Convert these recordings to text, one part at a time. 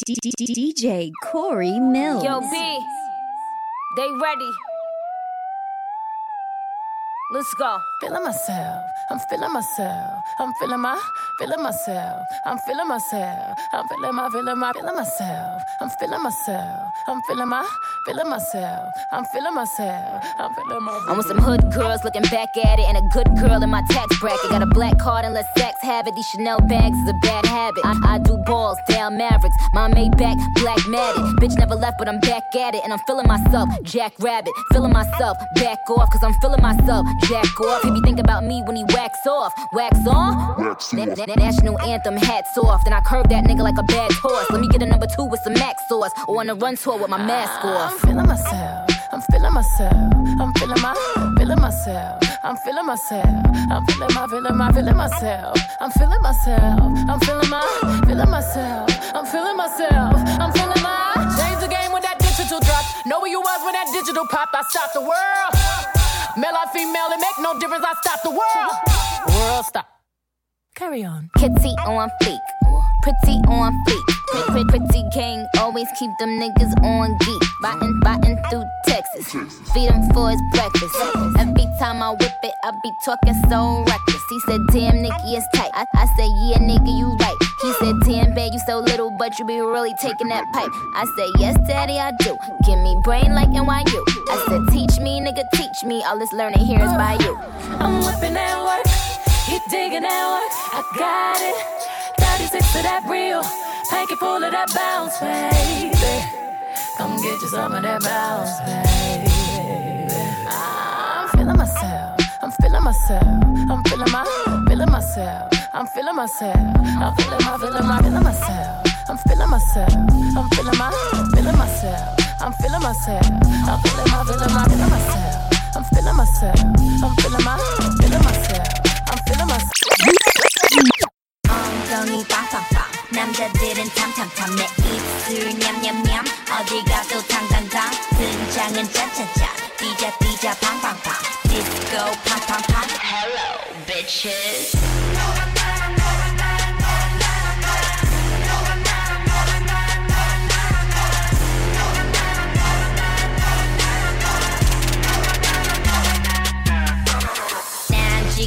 DJ Corey Millz. Yo, B, they ready. Let's go. Feeling myself, I'm feeling myself, I'm feeling my, feeling myself, I'm feeling myself, I'm feeling my, feeling my, feeling myself, I'm feeling myself, I'm feeling my, feeling myself, I'm feeling myself, I'm feeling my. I'm with some hood girls looking back at it, and a good girl in my tax bracket. Got a black card and let sex have it. These Chanel bags is a bad habit. I, I do balls, down Mavericks, my Maybach, black matted. Bitch never left, but I'm back at it, and I'm feeling myself, Jack Rabbit, feeling myself, back off, cause I'm feeling myself, Jack off. He be think about me when he wax off, wax on. Wax Na- off. na- national anthem, hats off. Then I curve that nigga like a bad horse. Let me get a number two with some max sauce, or on a run tour with my mask off. I'm off. feeling myself. I'm feeling myself. I'm feeling my, feeling myself. I'm feeling myself. I'm feeling my, feeling my, feeling myself. I'm feeling myself. I'm feeling my, feeling myself. I'm feeling myself. I'm feeling my. Change the game when that digital drop. Know where you was when that digital popped. I stopped the world. Male or female, it make no difference. I stop the world. World stop. Carry on. Kitty on fleek, pretty on fleek. Pretty, pretty, king, always keep them niggas on geek. Biting, biting through Texas. Feed him for his breakfast. Every time I whip it, I be talking so reckless. He said, Damn, Nicki is tight. I, I said, Yeah, nigga, you right. He said, Damn, babe, you so little, but you be really taking that pipe. I said, Yes, daddy, I do. Give me brain like NYU. I said, Teach me, nigga, teach me. All this learning here is by you. I'm whipping that work. He digging that work. I got it. 36 of that real. Packet full of that bounce, baby. Come get you some of that bounce, baby. I'm feeling myself. I'm feeling myself. I'm feeling my, feeling myself. I'm feeling myself. I'm feeling my, feeling my, feeling myself. I'm feeling myself. I'm feeling my, feeling myself. I'm feeling myself. I'm feeling my, feeling my, feeling myself. I'm feeling myself. I'm feeling my, feeling myself. I'm feeling myself. 엉덩이 빵빵빵 남자들은 탐탐탐 내 입술 냠냠냠 어디 가도 당당당 등장은 짠짠짠 뛰자 뛰자 팡팡팡 디스코 팡팡팡 Hello bitches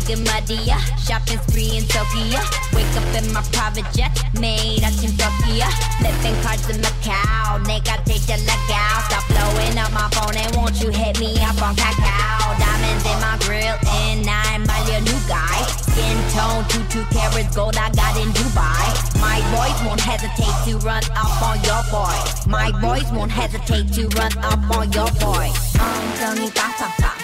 지금 어디야 shopping spree in Tokyo wake up in my private jet 매일 아침 터키야 living cards in Macau 내가 제일 잘 나가 stop blowing up my phone and won't you hit me up on Kakao diamonds in my grill and I'm my new guy skin tone 22 carats gold I got in Dubai my boys won't hesitate to run up on your boy my boys won't hesitate to run up on your boy 엉덩이 빵빵빵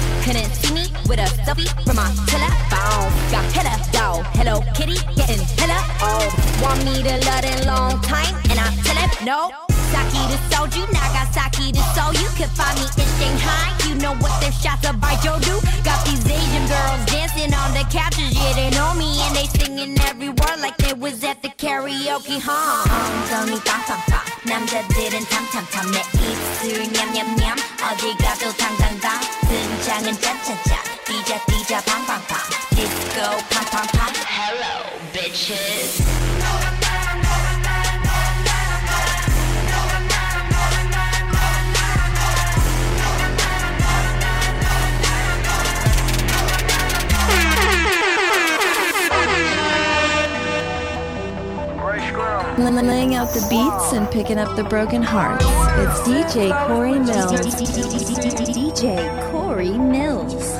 Couldn't see me with a selfie from my telephone. Got hella dough, hello kitty, getting hella old. Oh, want me to love in long time, and I tell him no. Saki to soju, Nagasaki to Seoul. You could find me in Shanghai. You know what their shots are by Jodu. Got these Asian girls dancing on the couches, yeah they know me and they singing every word like they was at the karaoke, huh? 엉덩이 빵빵빵. 남자들은 탐탐탐. 내 입술 냠냠냠. 어디 가도 당당당. 등장은 짠짠짠 뛰자 뛰자 팡팡팡 디스코 팡팡팡. Hello bitches Laying out the beats and picking up the broken hearts. It's DJ Corey Millz. DJ Corey Millz.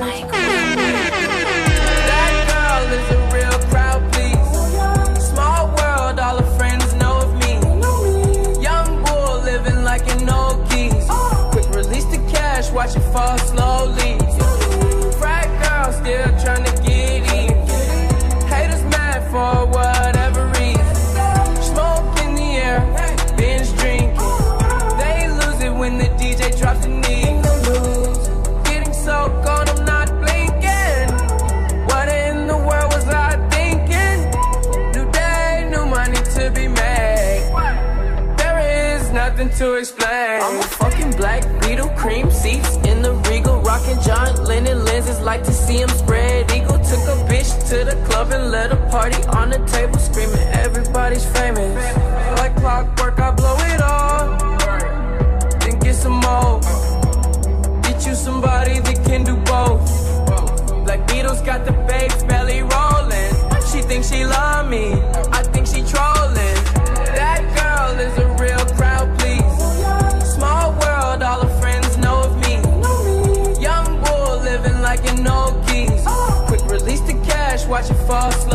That girl is a real. Small world, all her friends know of me. Young bull living like an old geese. Quick release the cash, watch it fall slowly. Like to see him spread eagle. Took a bitch to the club and let a party on the table, screaming everybody's famous. Like clockwork, I blow it all, then get some more. Get you somebody that can do both. Black Beatles got the babes belly rolling. She thinks she love me, I think cash,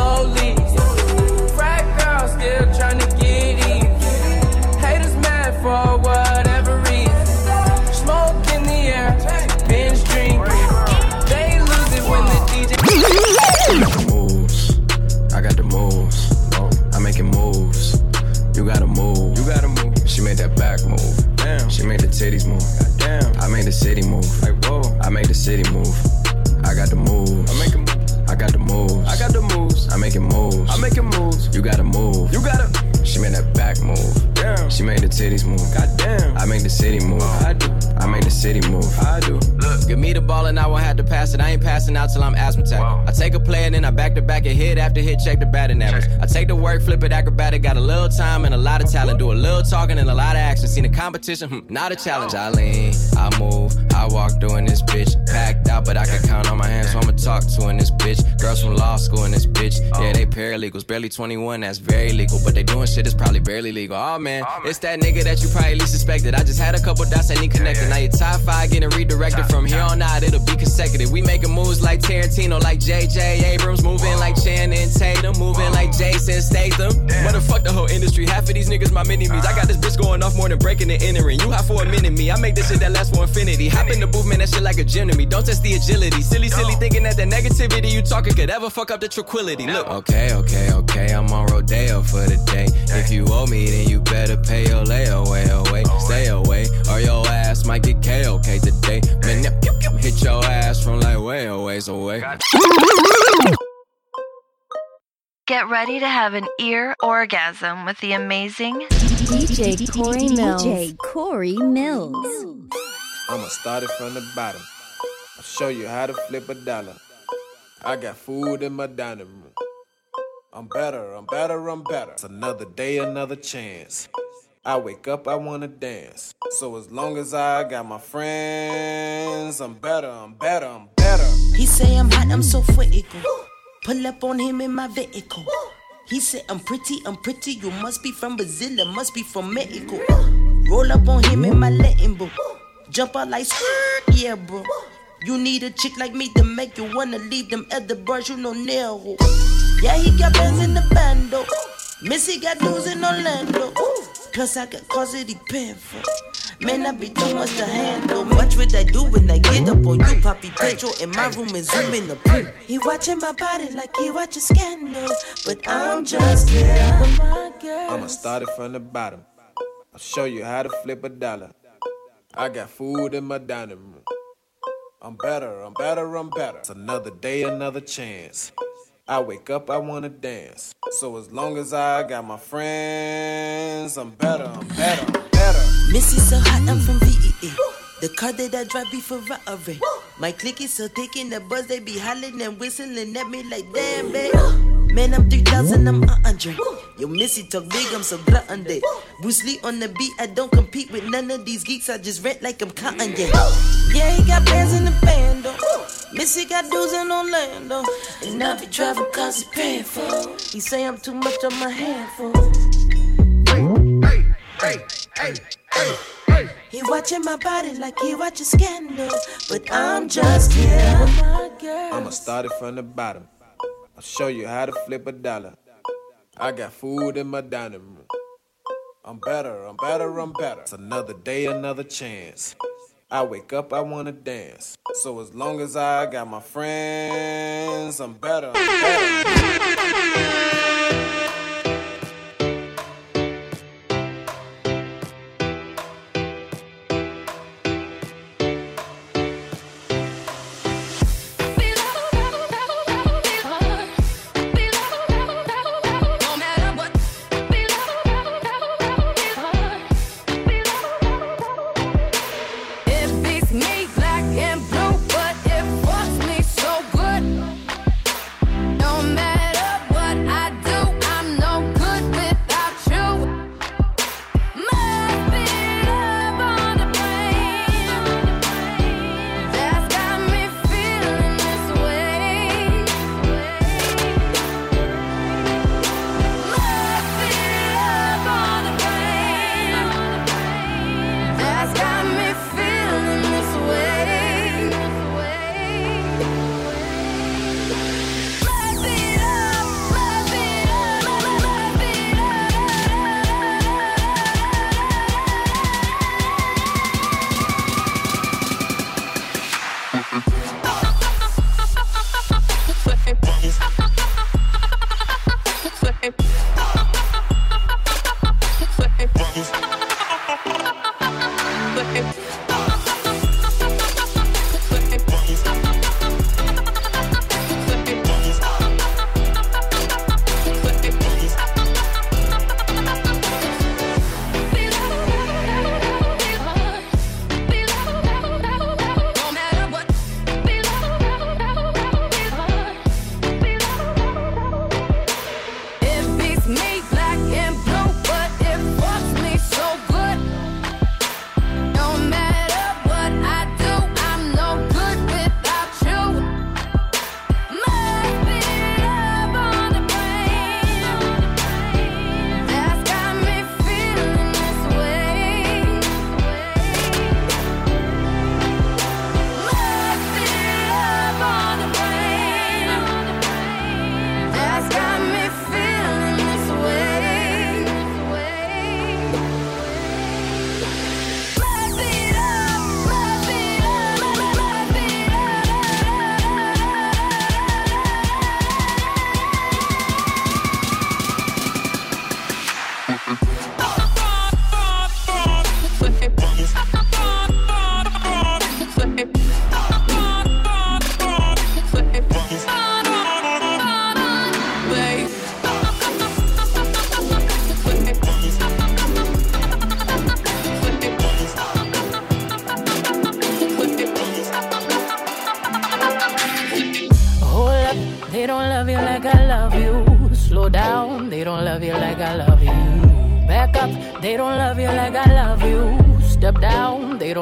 talent. Do a little talking and a lot of action. Seen the competition, hmm, not a challenge. I lean, I move, I walk doing this bitch. Packed out, but I can count on my hands, so I'ma talk to in this bitch. Girls from law school in this bitch. Yeah, they paralegals, barely 21, that's very legal. But they doing shit that's probably barely legal. Oh man, it's that nigga that you probably least suspected. I just had a couple dots that need connected. Now your top five getting redirected from here on out, it'll be consecutive. We making moves like Tarantino, like JJ Abrams, moving like Channing Tatum, moving like Jason Statham. Motherfuck the whole industry. Half of these niggas my mini me's. I got this bitch going off more than breaking and entering. You hot for a minute, me. I make this shit that lasts for infinity. Hop in the booth, man, that shit like a gym to me. Don't test the agility. Silly, silly thinking that the negativity you talking could ever fuck up the tranquility. Look, okay, okay, okay. I'm on Rodeo for the day. If you owe me, then you better pay your layaway away. Stay away, or your ass might get KOK today. Man, yeah, pew, pew, hit your ass from like way a ways away. Get ready to have an ear orgasm with the amazing DJ Corey Millz. DJ Corey Millz. I'ma start it from the bottom. I'll show you how to flip a dollar. I got food in my dining room. I'm better, I'm better, I'm better. It's another day, another chance. I wake up, I wanna dance. So as long as I got my friends, I'm better, I'm better, I'm better. He say I'm hot, I'm so fuego. Pull up on him in my vehicle. He said I'm pretty, I'm pretty. You must be from Brazil, must be from Mexico. Roll up on him in my Latin book. Jump out like skirt, yeah, bro. You need a chick like me to make you wanna leave them other bars, you know Nero. Yeah, he got bands in the bando. Missy got dudes in Orlando. Cause I got cause paying for. Man, I be too much to handle. Much what I do when I get up on you, Poppy Pedro in my room and zoom in the pool. He watching my body like he watching scandal, but I'm just here with my girl. I'ma start it from the bottom. I'll show you how to flip a dollar. I got food in my dining room. I'm better, I'm better, I'm better. It's another day, another chance. I wake up, I wanna dance. So as long as I got my friends, I'm better, I'm better, I'm better. Missy so hot, I'm from VEA. The car that I drive be Ferrari. My clique is so thick the buzz, they be hollering and whistling at me like damn, babe. Man, I'm 3000, I'm a hundred. Yo, Missy talk big, I'm so glutton day. Bruce Lee on the beat, I don't compete with none of these geeks, I just rent like I'm cotton, yeah. Yeah, he got bands in the band, though. Missy got dudes in Orlando. And I be travel cause he paying for. He say I'm too much on my handful. He watching my body like he watching scandal, but I'm just here. I'ma start it from the bottom. I'll show you how to flip a dollar. I got food in my dining room. I'm better, I'm better, I'm better. It's another day, another chance. I wake up, I wanna dance. So as long as I got my friends, I'm better, I'm better.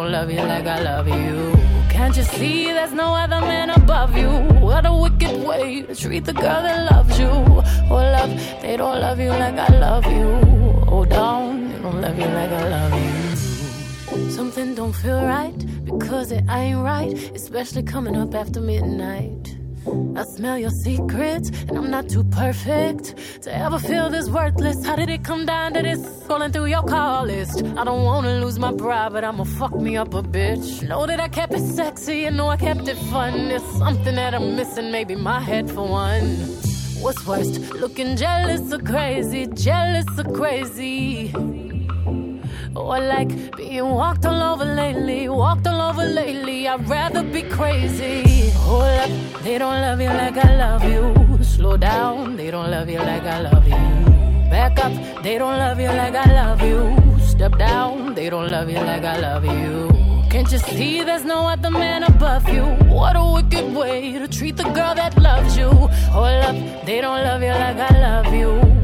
Don't love you like I love you. Can't you see there's no other man above you? What a wicked way to treat the girl that loves you. Oh, love, they don't love you like I love you. Oh, down, they don't love you like I love you. Something don't feel right because it ain't right, especially coming up after midnight. I smell your secrets, and I'm not too perfect to ever feel this worthless. How did it come down to this? Scrolling through your call list. I don't wanna lose my pride, but I'ma fuck me up a bitch. Know that I kept it sexy, and know I kept it fun. There's something that I'm missing, maybe my head for one. What's worst, looking jealous or crazy? Jealous or crazy? Or like being walked all over lately, walked all over lately. I'd rather be crazy. Hold up, they don't love you like I love you. Slow down, they don't love you like I love you. Back up, they don't love you like I love you. Step down, they don't love you like I love you. Can't you see there's no other man above you? What a wicked way to treat the girl that loves you. Hold up, they don't love you like I love you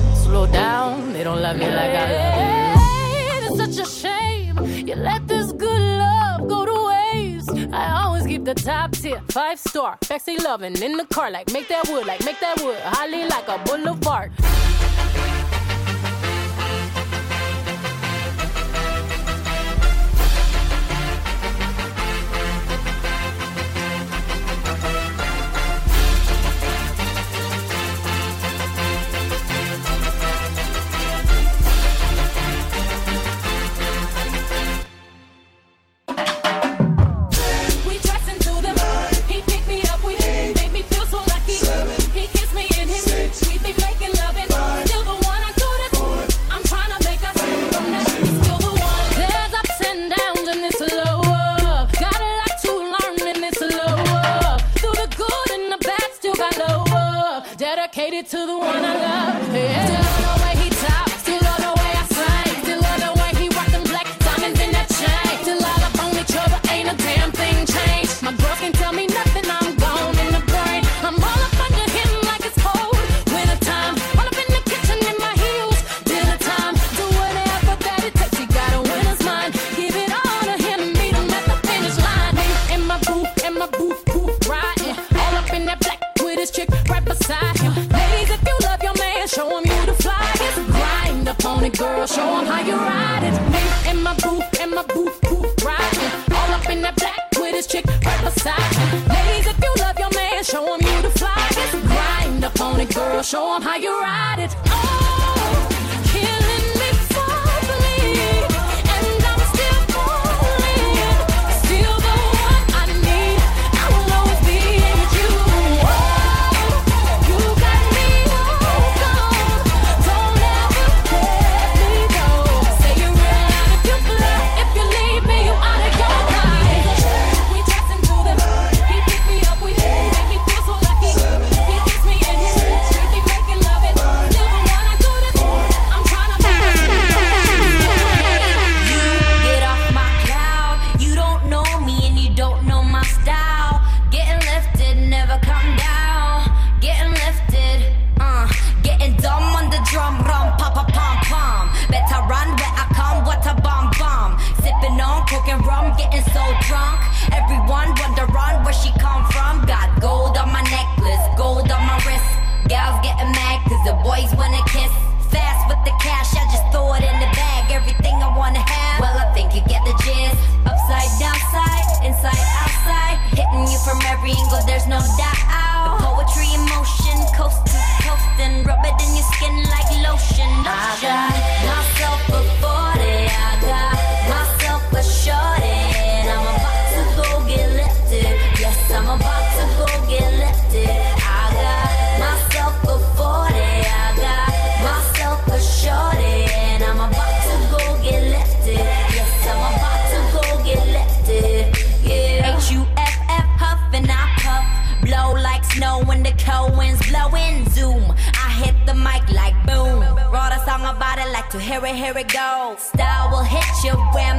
slow down. They don't love you like I love you. It's such a shame you let this good love go to waste. I always keep the top tier, five star, sexy loving in the car. Like make that wood, like make that wood, holly like a boulevard. From. Got gold on my necklace gold on my wrist. Girl get a neck cuz the boys wanna kiss. Fast with the cash i just throw it in the bag. Everything i wanna have. Well i think you get the gist. Upside down side inside outside. Hitting you from every angle, there's no doubt. Here it, goes. Style will hit you, wham,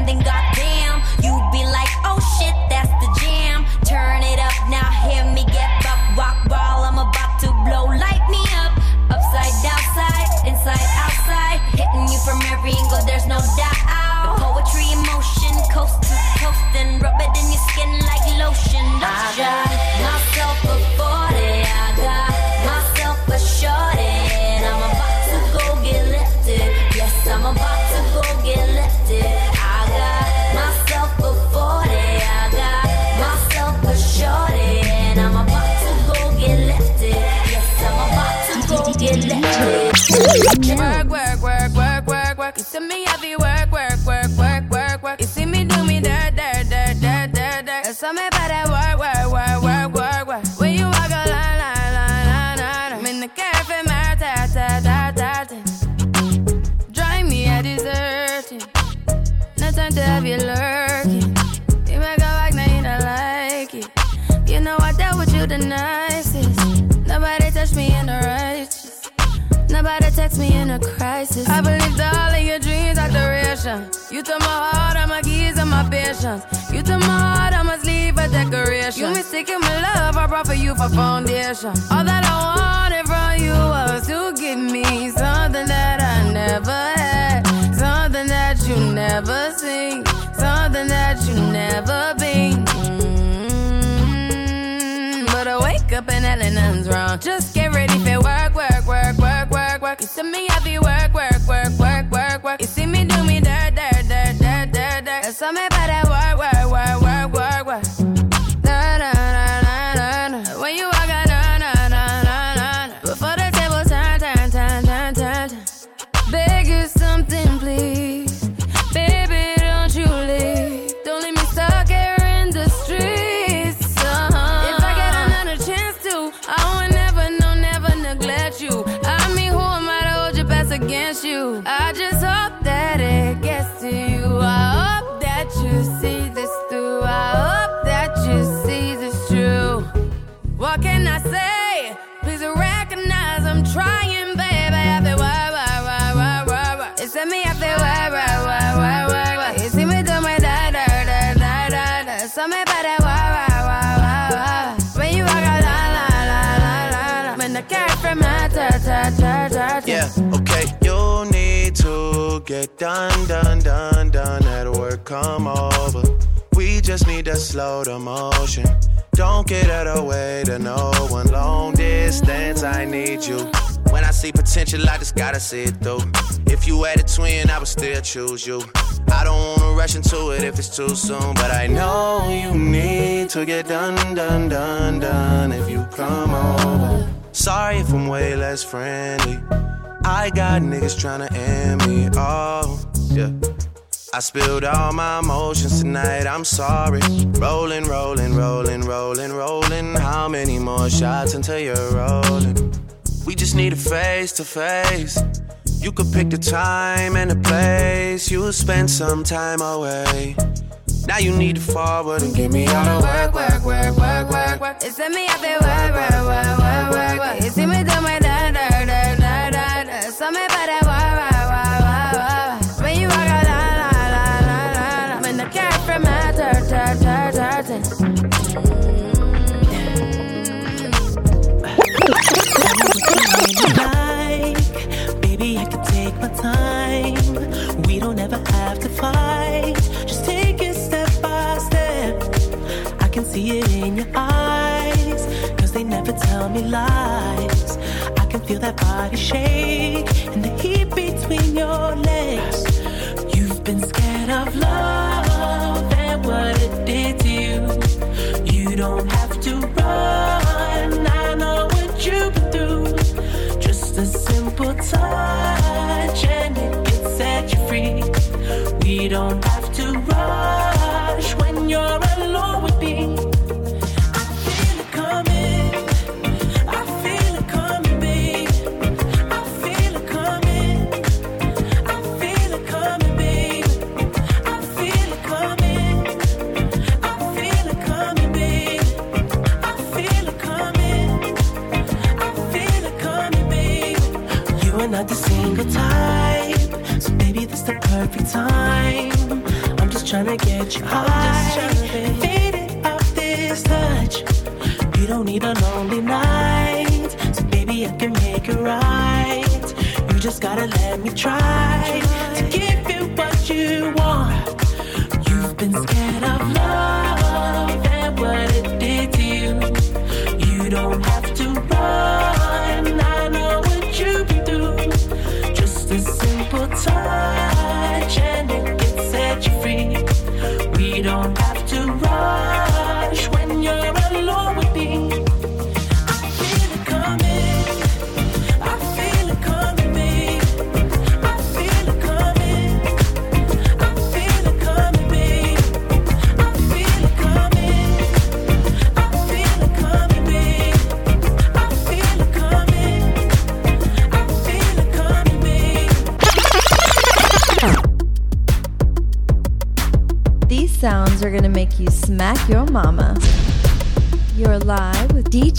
You took my heart, all my keys, and my patience. You took my heart, I must leave a decoration. You mistaken my love, I brought for you for foundation. All that I wanted from you was to give me something that I never had, something that you never seen, something that you never been. Mm, But I wake up and hell nothing's wrong. Just get ready for work, work, work, work, work, work. You see me heavy work, work, work, work, work, work. You see me do me dirt, dirt, dirt, get done, done, done, done. At work, come over. We just need to slow the motion. Don't get out of way to no one. Long distance, I need you. When I see potential, I just gotta see it through. If you had a twin, I would still choose you. I don't wanna rush into it if it's too soon, but I know you need to get done, done, done, done. If you come over, sorry if I'm way less friendly. I got niggas tryna end me. Oh, yeah. I spilled all my emotions tonight, I'm sorry. Rolling, rolling, rolling, rolling, rolling. How many more shots until you're rolling? We just need a face to face. You could pick the time and the place. You'll spend some time away. Now you need to forward and get me all the work, work, work, work, work, work. It's me, I feel work, work, work, work, work, see me do my see it in your eyes. Cause they never tell me lies. I can feel that body shake and the heat between your legs. You've been scared of love and what it did to you. You don't have to run. I know what you've been through. Just a simple touch and it can set you free. We don't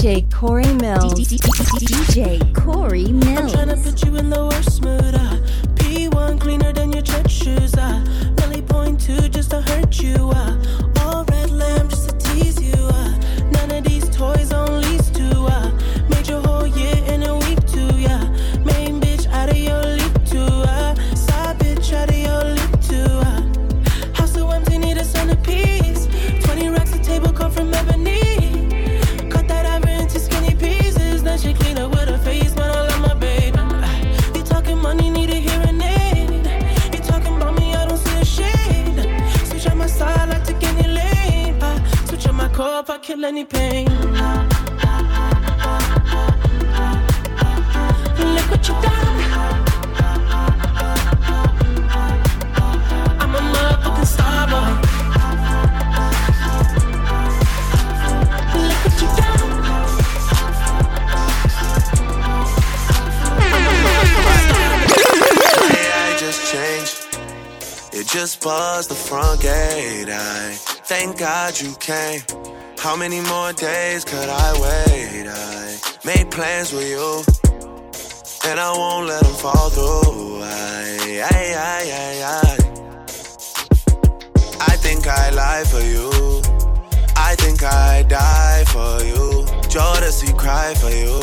DJ Corey Millz. Kill any pain. Look what you done. I'm a motherfucking star boy. Look what you done. I just changed. It just buzzed the front gate. I thank God you came. How many more days could I wait? I made plans with you, and I won't let them fall through. I, I, I, I, I. I think I lie for you. I think I die for you. Jodeci cry for you.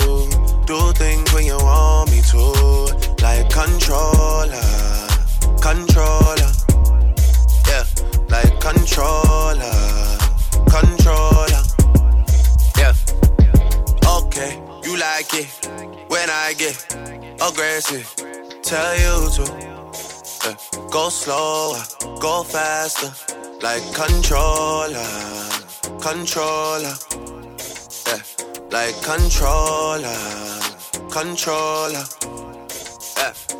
Do things when you want me to. Like controller, controller. Yeah, like controller, controller. Yeah. Okay, you like it when I get aggressive. Tell you to. Yeah. Go slower, go faster, like controller, controller. Yeah, like controller, controller. Yeah.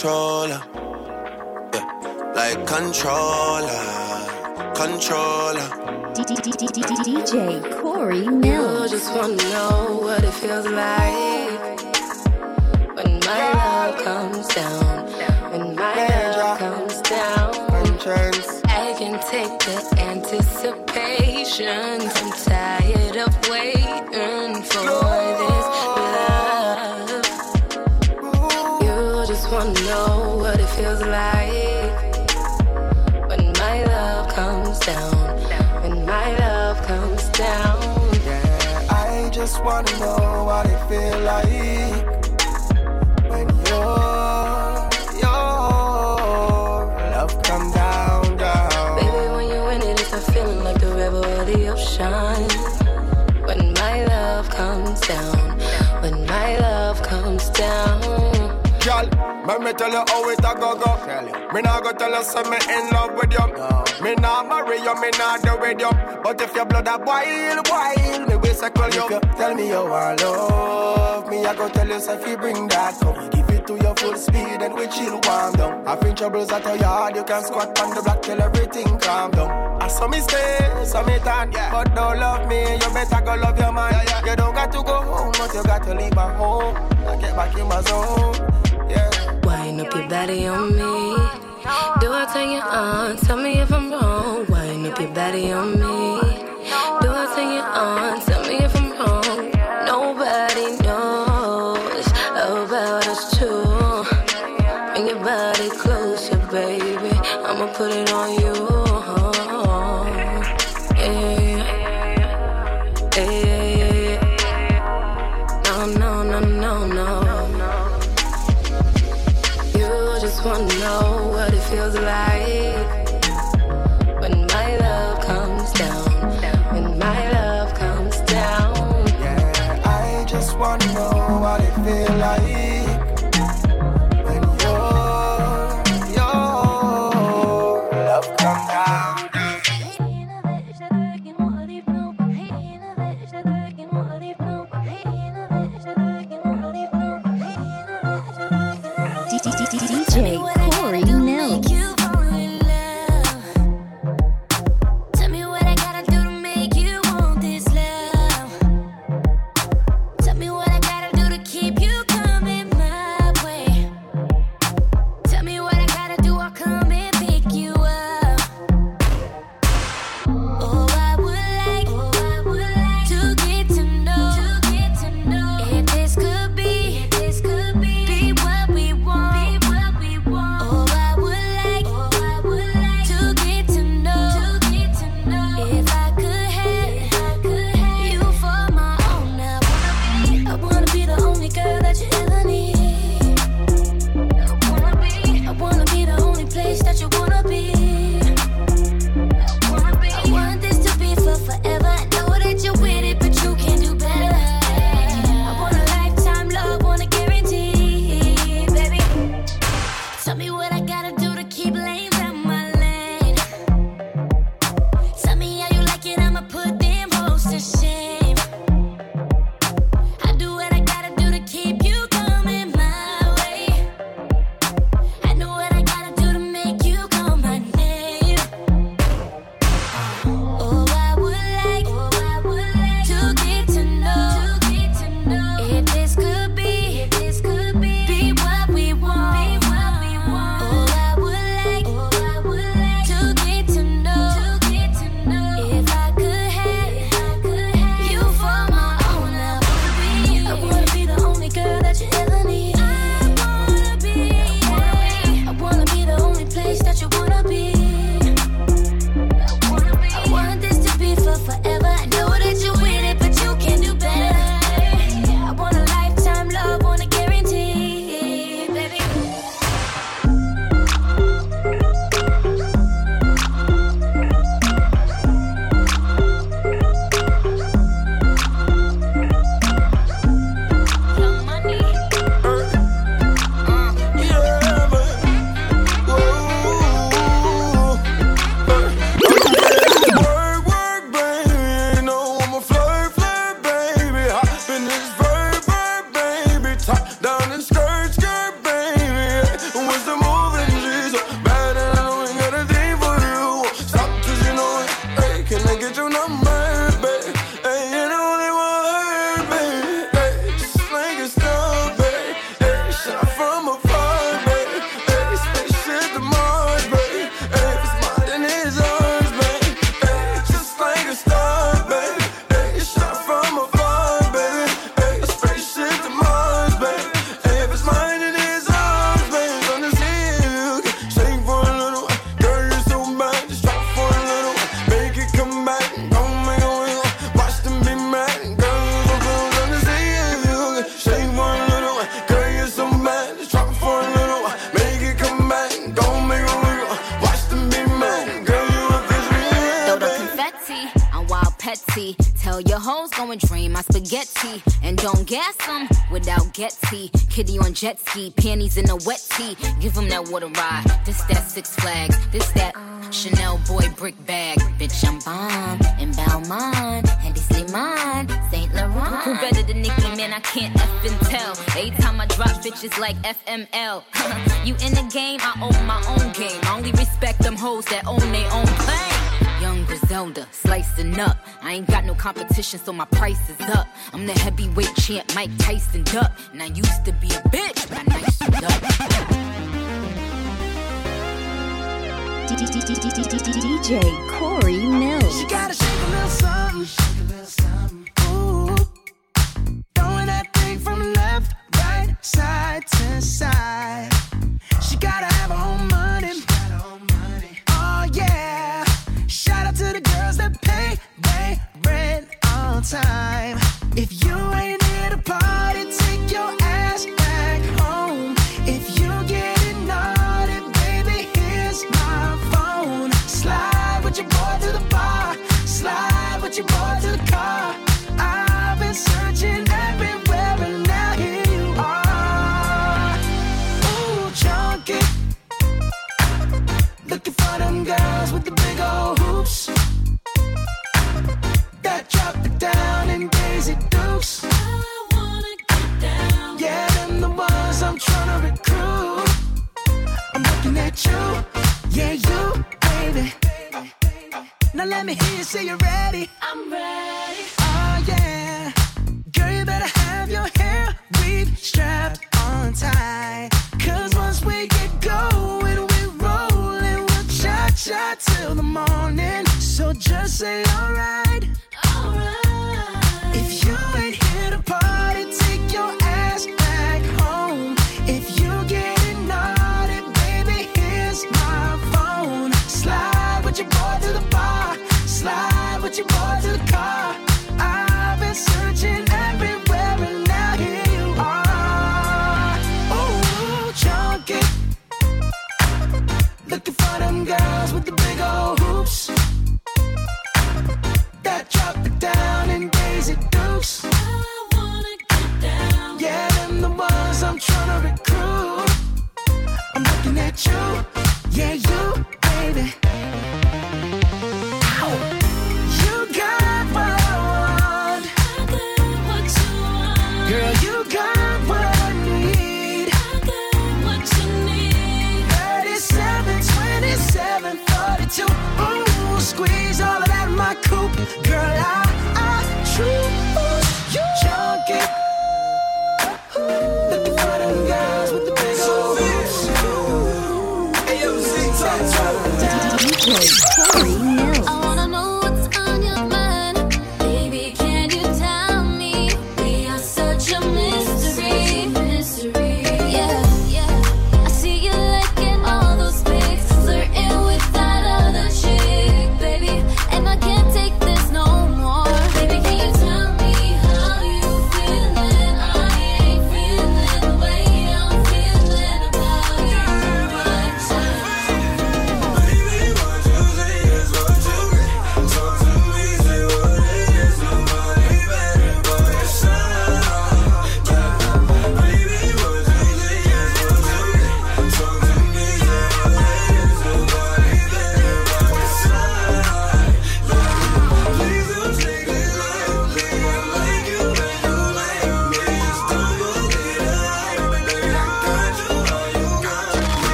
controller. Yeah. Like controller, controller. DJ Corey Millz. just wanna know what it feels like when my love comes down. When my love comes down, I can take the anticipation. I'm tired of waiting just wanna Let me tell you how it a go go. Me nah go tell you say me in love with you. No. Me nah marry you, me nah do with you. But if your blood a boil, boil, me will circle you. Girl, tell me you want love. Me I go tell you say if you bring that come. Give it to your full speed and we chill warm down. Having troubles at your yard, you can squat on the block till everything calm down. I saw me stay, saw me turn. yeah. but don't love me. You better go love your man. Yeah, yeah. You don't got to go home, but you got to leave my home. I get back in my zone. Yeah. Wind up your body on me. Do I turn your on? Uh, tell me if I'm wrong. Wind up your body on me. Do I turn your on? Uh, tell me drain my spaghetti. And don't gas them without Getty. Kitty on jet ski, panties in a wet tee. Give them that water ride. This that Six Flags. This that Chanel boy brick bag. Bitch, I'm bomb in Balmain. And these mine. Saint Laurent. Who better than Nicki, man? I can't effing tell. Every time I drop bitches like FML. you in the game, I own my own game. I only respect them hoes that own their own plane. Young Griselda, slicing up. I ain't got no competition, so my price is up. I'm the heavyweight champ, Mike Tyson duck. And I used to be a bitch, but I nice up. DJ Corey Millz. She gotta shake a little something, shake a little something. Ooh, throwing that thing from left, right, side to side. Time. If you ain't at you, yeah, you, baby. Now let me hear you say you're ready. I'm ready.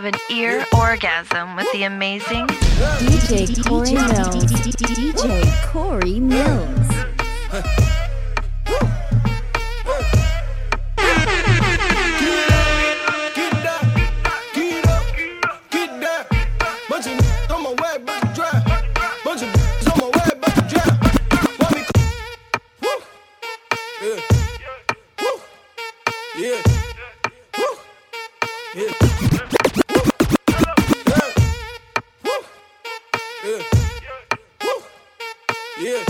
Have an ear orgasm with the amazing DJ Corey Millz. DJ Corey Millz. Yeah.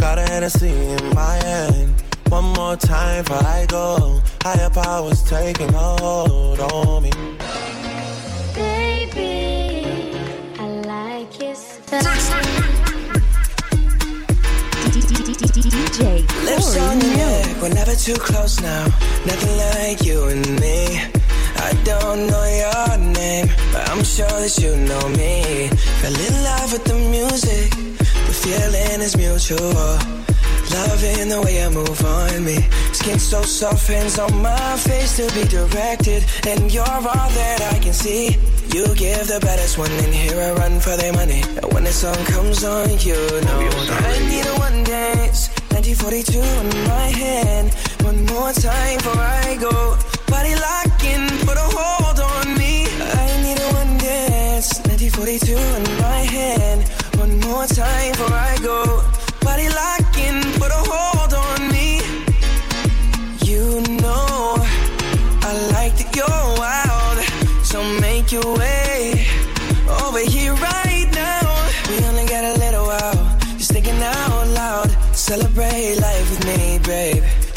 Got a Hennessy in my hand. One more time for I go. Higher powers taking a hold on me. Baby, I like your DJ Lips on your neck, we're never too close now. Nothing like you and me. I don't know your name, but I'm sure that you know me. Fell in love with the music soft hands on me. Skin so softens on my face to be directed. And you're all that I can see. You give the baddest one in here a run for their money. And when the song comes on, you know I need a one dance. 1942 in my hand. One more time before I go. Body locking, put a hold on me. I need a one dance. 1942 in my hand. One more time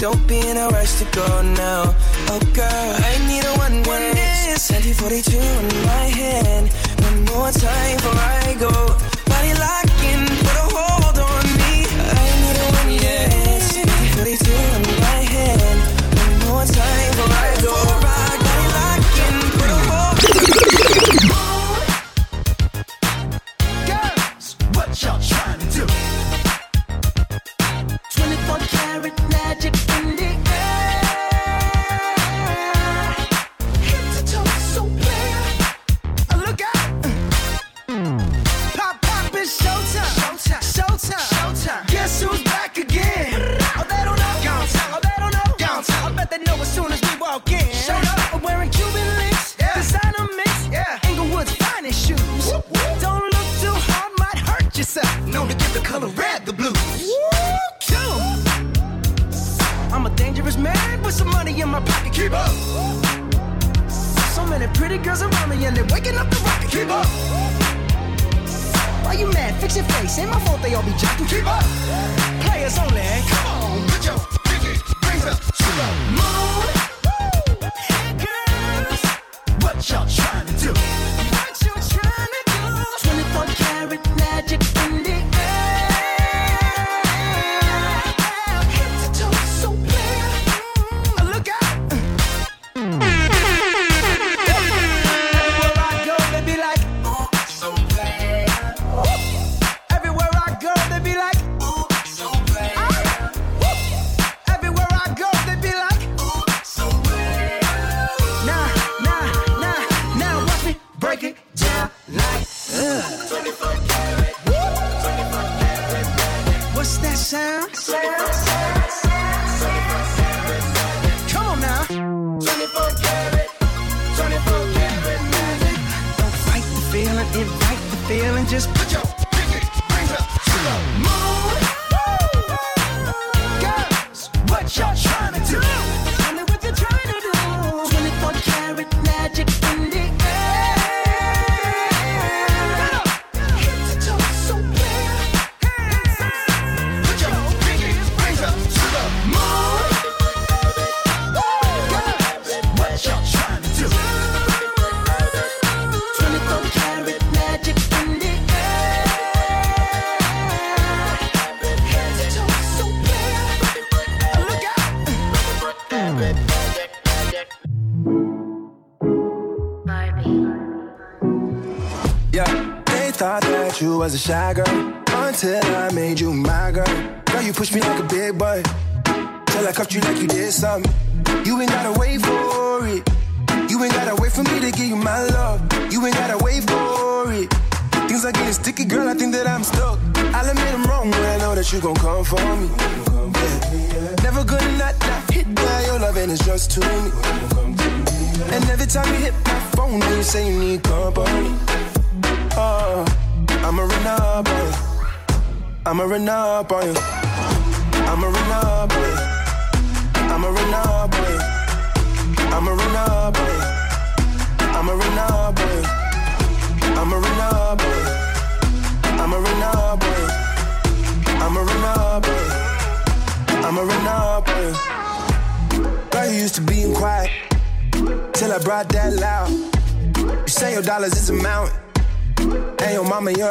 Don't be in a rush to go now. Oh, girl, I need a one dance. 1942 in my hand. One more time feeling. Just put your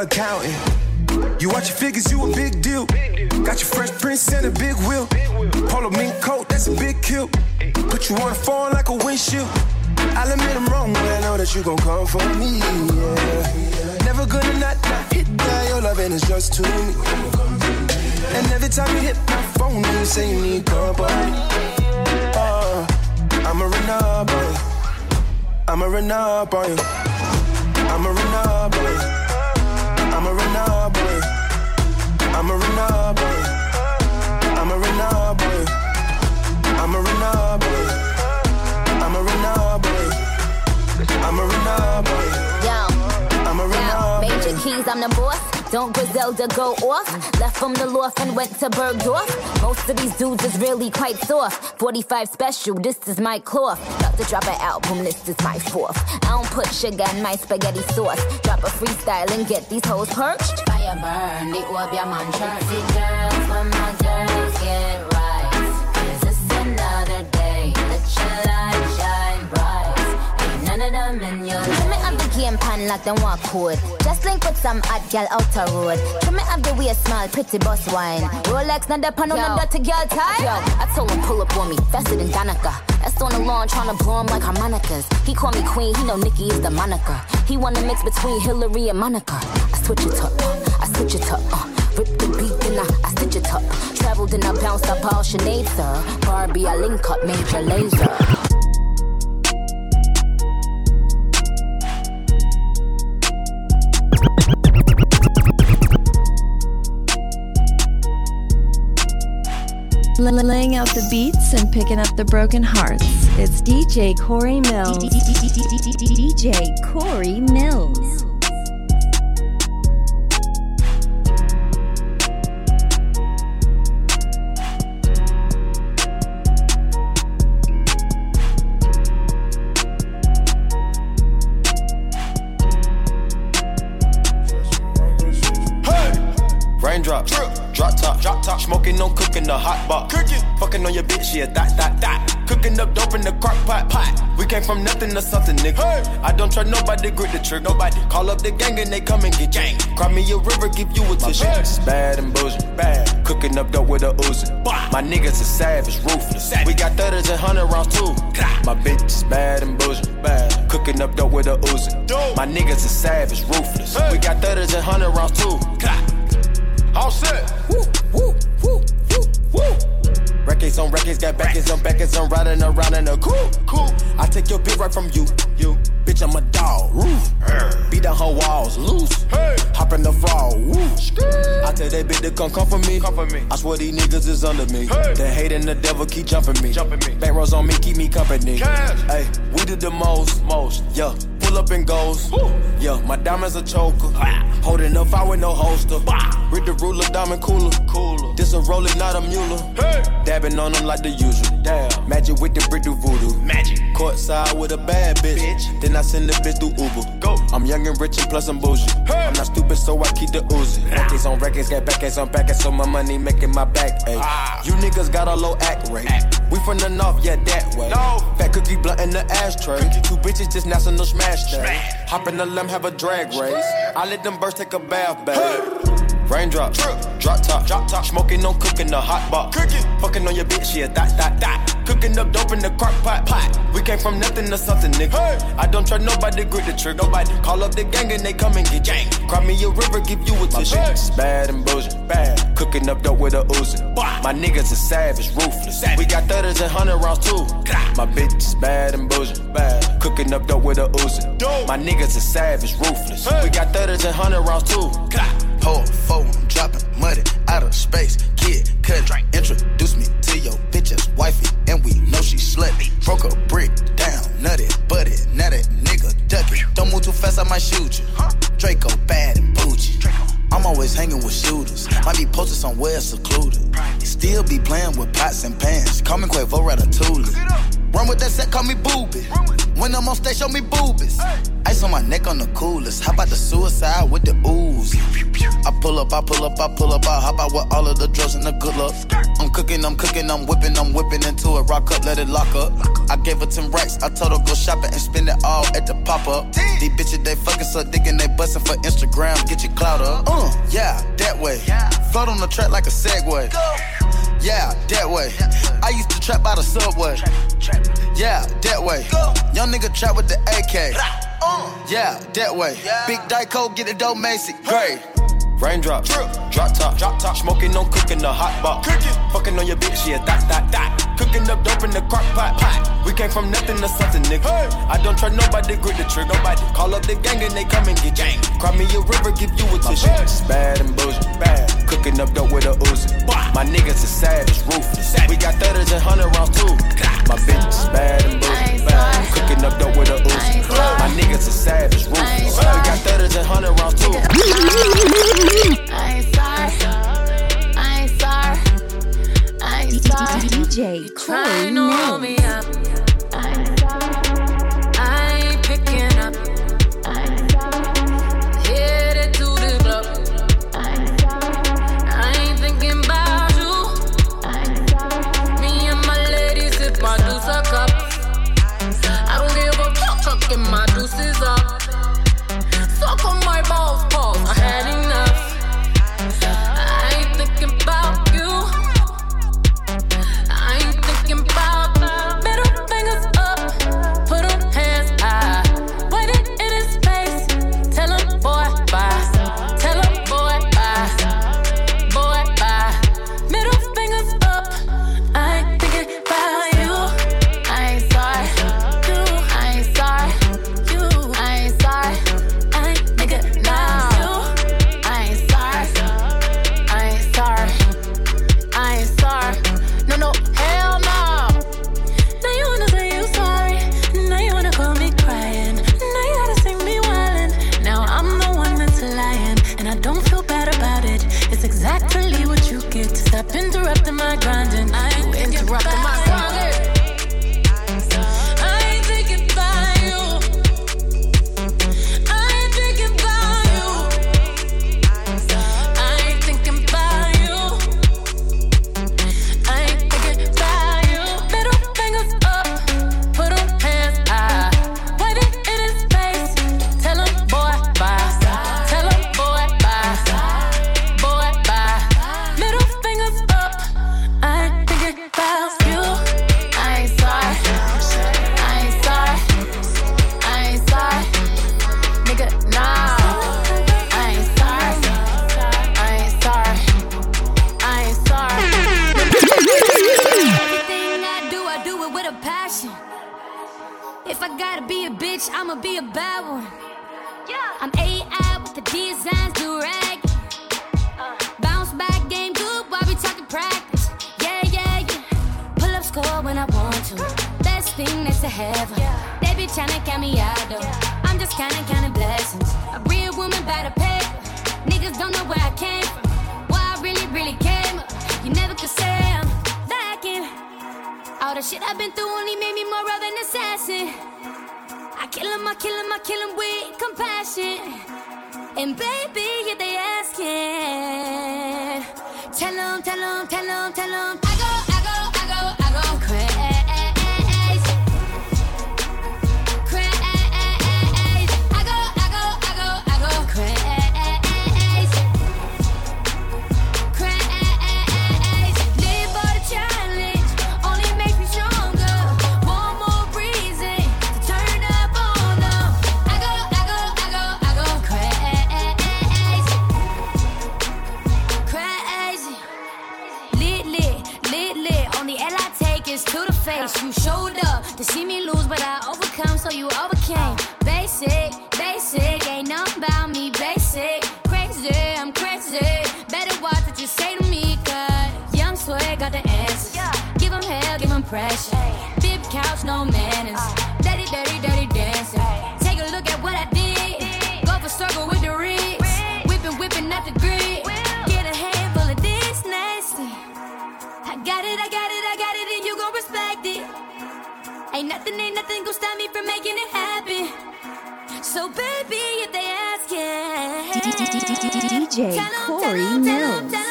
your accountant. You watch your figures, you a big deal. Got your fresh prince and a big wheel. Polo mink coat, that's a big kill. Put you on a phone like a windshield. I'll admit I'm wrong, but I know that you gon' come for me. Yeah. Never gonna not, not hit that. Your love and it's just too me. And every time you hit my phone, you say you need company. Oh, I'ma run up on you. I'ma run up on I'm a Renard boy. I'm a Renard boy. I'm a Renard boy. I'm a Renard boy. I'm a Renard boy. Yo. I'm a Renard boy. Major keys, I'm the boss. Don't Griselda go off? Left from the loft and went to Bergdorf. Most of these dudes is really quite soft. 45 special, this is my cloth. About to drop an album, this is my fourth. I don't put sugar in my spaghetti sauce. Drop a freestyle and get these hoes perched. Fire burn, the orb, your man Pretty girls, my girls get right. Is this another day? Let your light shine bright. Ain't none of them in your Trim it up the game pan like them walk code. Just link with some hot girl outer road. Trim it up the way smile, pretty boss wine. Rolex, not the pan on the dirty girl tie. Yo, I told him pull up on me, faster than Danica. That's on the lawn tryna blow him like harmonicas. He call me queen, he know Nicki is the moniker. He wanna mix between Hillary and Monica. I switch it up, uh, I switch it up, uh. Rip the beat, then I, I stitch it up. Traveled and I bounced up all Sinead, sir. Barbie, I link up, major laser. Laying out the beats and picking up the broken hearts. It's DJ Corey Millz. DJ Corey Millz. Nobody, grip the trigger. Nobody call up the gang and they come and get gang. Cry me a river, give you a tissue. My bitch is bad and bullshit, bad. Cooking up dope with a Uzi. My niggas is savage, ruthless. We got thudders and hundred rounds too. My bitch is bad and bullshit, bad. Cooking up dope with a Uzi. My niggas is savage, ruthless. We got thudders and hundred rounds too. All set. Woo. Records on records, got backers on backers, I'm riding around in a cool, cool. I take your bitch right from you, you. Bitch, I'm a dog, roof. Beat down her walls, loose. Hey. Hop in the fall, woo. I tell that bitch to come come for me. Come for me. I swear these niggas is under me. Hey. The hate and the devil keep jumping me. Jumping me. Back rows on me, keep me company. Hey, we did the most, most, yeah pull up and goes. Yeah, my diamonds a choker. Holding up fire with no holster. With the ruler, diamond cooler. cooler. A roller, not a mule. Hey. Dabbing on them like the usual. Damn. Magic with the brick do voodoo. Magic. Courtside with a bad bitch. bitch. Then I send the bitch through Uber. Go. I'm young and rich and plus I'm bougie. Hey. I'm not stupid, so I keep the Uzi. Records on records, got backers on backers, so my money making my back. Ay. Ah. You niggas got a low act rate. Act. We from the north, yeah, that way. No. Fat cookie blunt in the ashtray. Cookie. Two bitches just national smash day. Hop in the limb, have a drag race. I let them birds take a bath, babe. Hey. Raindrop, drip, drop top, drop top. Smoking on cooking the hot box. Cooking, fucking on your bitch, yeah, dot, dot, dot. Cooking up dope in the crock pot, pot. We came from nothing to something, nigga. Hey. I don't trust nobody, grip the trigger. Nobody call up the gang and they come and get gang. Cry me a river, give you a tissue. Bad and bullshit, bad. Cooking up dope with a Uzi. My niggas is savage, ruthless. Savage. We got thudders and hundred rounds too. My bitch is bad and bullshit, bad. Cooking up dope with a Uzi. My niggas is savage, ruthless. Hey. We got thudders and hundred rounds too. Hold phone, dropping money out of space. Kid, cut, introduce me to your bitch's wifey, and we know she slutty. Broke a brick down, nutty, buddy, now that nigga ducky. Don't move too fast, I might shoot you. Draco bad and bougie. I'm always hanging with shooters. Might be posted somewhere secluded. Still be playing with pots and pans. Call me Quavo Ratatouille. Run with that set, call me booby. When I'm on stage, show me boobies. Ice on my neck on the coolest. How about the suicide with the ooze? I pull up, I pull up, I pull up, I hop out with all of the drugs and the good luck. I'm cooking, I'm cooking, I'm whipping, I'm whipping into it. Rock up, let it lock up. I gave her 10 racks, I told her go shopping and spend it all at the pop up. These bitches, they fucking so digging, they busting for Instagram. Get your clout up. Uh, yeah, that way. Float on the track like a Segway. Yeah, that way. I used to trap by the subway. Yeah, that way. Go. Young nigga trap with the AK. Yeah, that way. Big Dyco, get it dope, Macy. Great. Raindrop, drip, drop top, drop top. Smoking on cooking the hot pot. Cooking, fucking on your bitch, yeah, dot, dot, dot. Cooking up dope in the crock pot, pot. We came from nothing to something, nigga. Hey. I don't trust nobody, grip the trigger. Nobody call up the gang and they come and get gang. Cry me a river, give you a tissue. Bad and bullshit, bad. Cooking up dope with a Uzi. My niggas is savage, ruthless. We got thudders and hundred rounds too. My bitch is bad and bullshit, bad. Cooking up dope with a Uzi. My niggas is savage, ruthless. We got thudders and hundred rounds too. I ain't sorry. I ain't sorry. I ain't sorry. DJ Corey Millz. If I gotta be a bitch, I'ma be a bad one. Yeah. I'm AI with the designs, do rag. Uh. Bounce back game good while we talking practice. Yeah, yeah, yeah. Pull up score when I want to. Best thing next to heaven. Yeah. They be tryna count me out though. Yeah. I'm just counting, counting blessings. A real woman by the paper. Niggas don't know where I came from. Where I really, really came up. You never could say I'm. All the shit I've been through only made me more of an assassin. I kill him, I kill him, I kill him with compassion. And baby, if they asking, tell them, tell them, tell them, tell them. To see me lose, but I overcome, so you overcame. Basic, basic, ain't nothing about me. Basic, crazy, I'm crazy. Better watch what you say to me, cause young swag got the answers. Give him hell, give him pressure. Bib couch, no manners. Uh. Ain't nothing, ain't nothing gon' stop me from making it happen. So baby, if they ask DJ Corey Millz.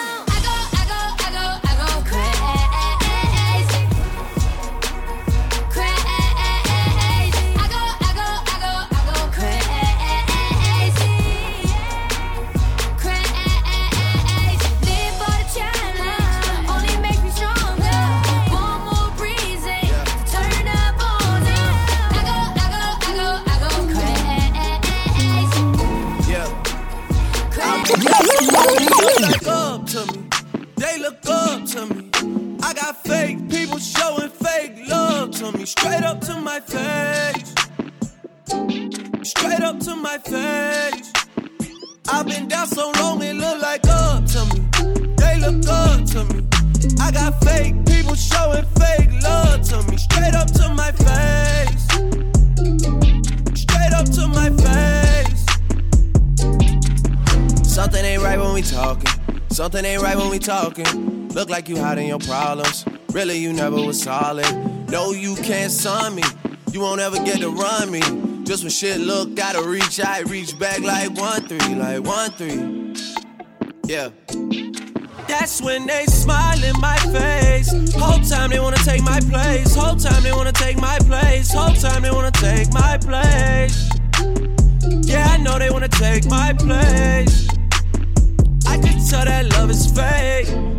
Look like you hiding your problems. Really, you never was solid. No, you can't sign me. You won't ever get to run me. Just when shit look, gotta reach, I reach back like one three, like one three. Yeah. That's when they smile in my face. Whole time they wanna take my place. Whole time they wanna take my place. Whole time they wanna take my place. Yeah, I know they wanna take my place. I can tell that love is fake.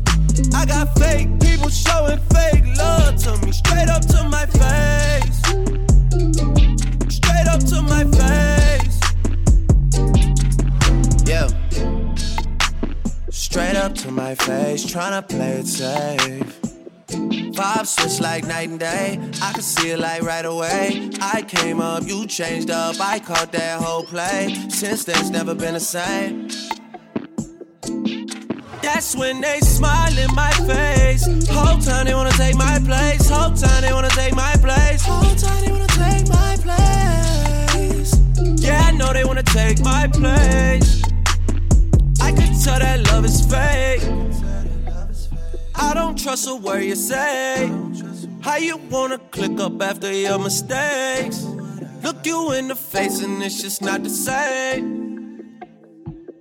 I got fake people showing fake love to me. Straight up to my face. Straight up to my face. Yeah. Straight up to my face, tryna play it safe. Vibes switch like night and day. I can see it like right away. I came up, you changed up. I caught that whole play. Since then, it's never been the same. That's when they smile in my face. Whole time they wanna take my place. Whole time they wanna take my place. Whole time they wanna take my place. Yeah, I know they wanna take my place. I can tell that love is fake. I don't trust a word you say. How you wanna click up after your mistakes? Look you in the face and it's just not the same.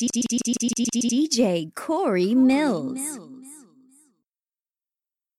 DJ Corey Millz.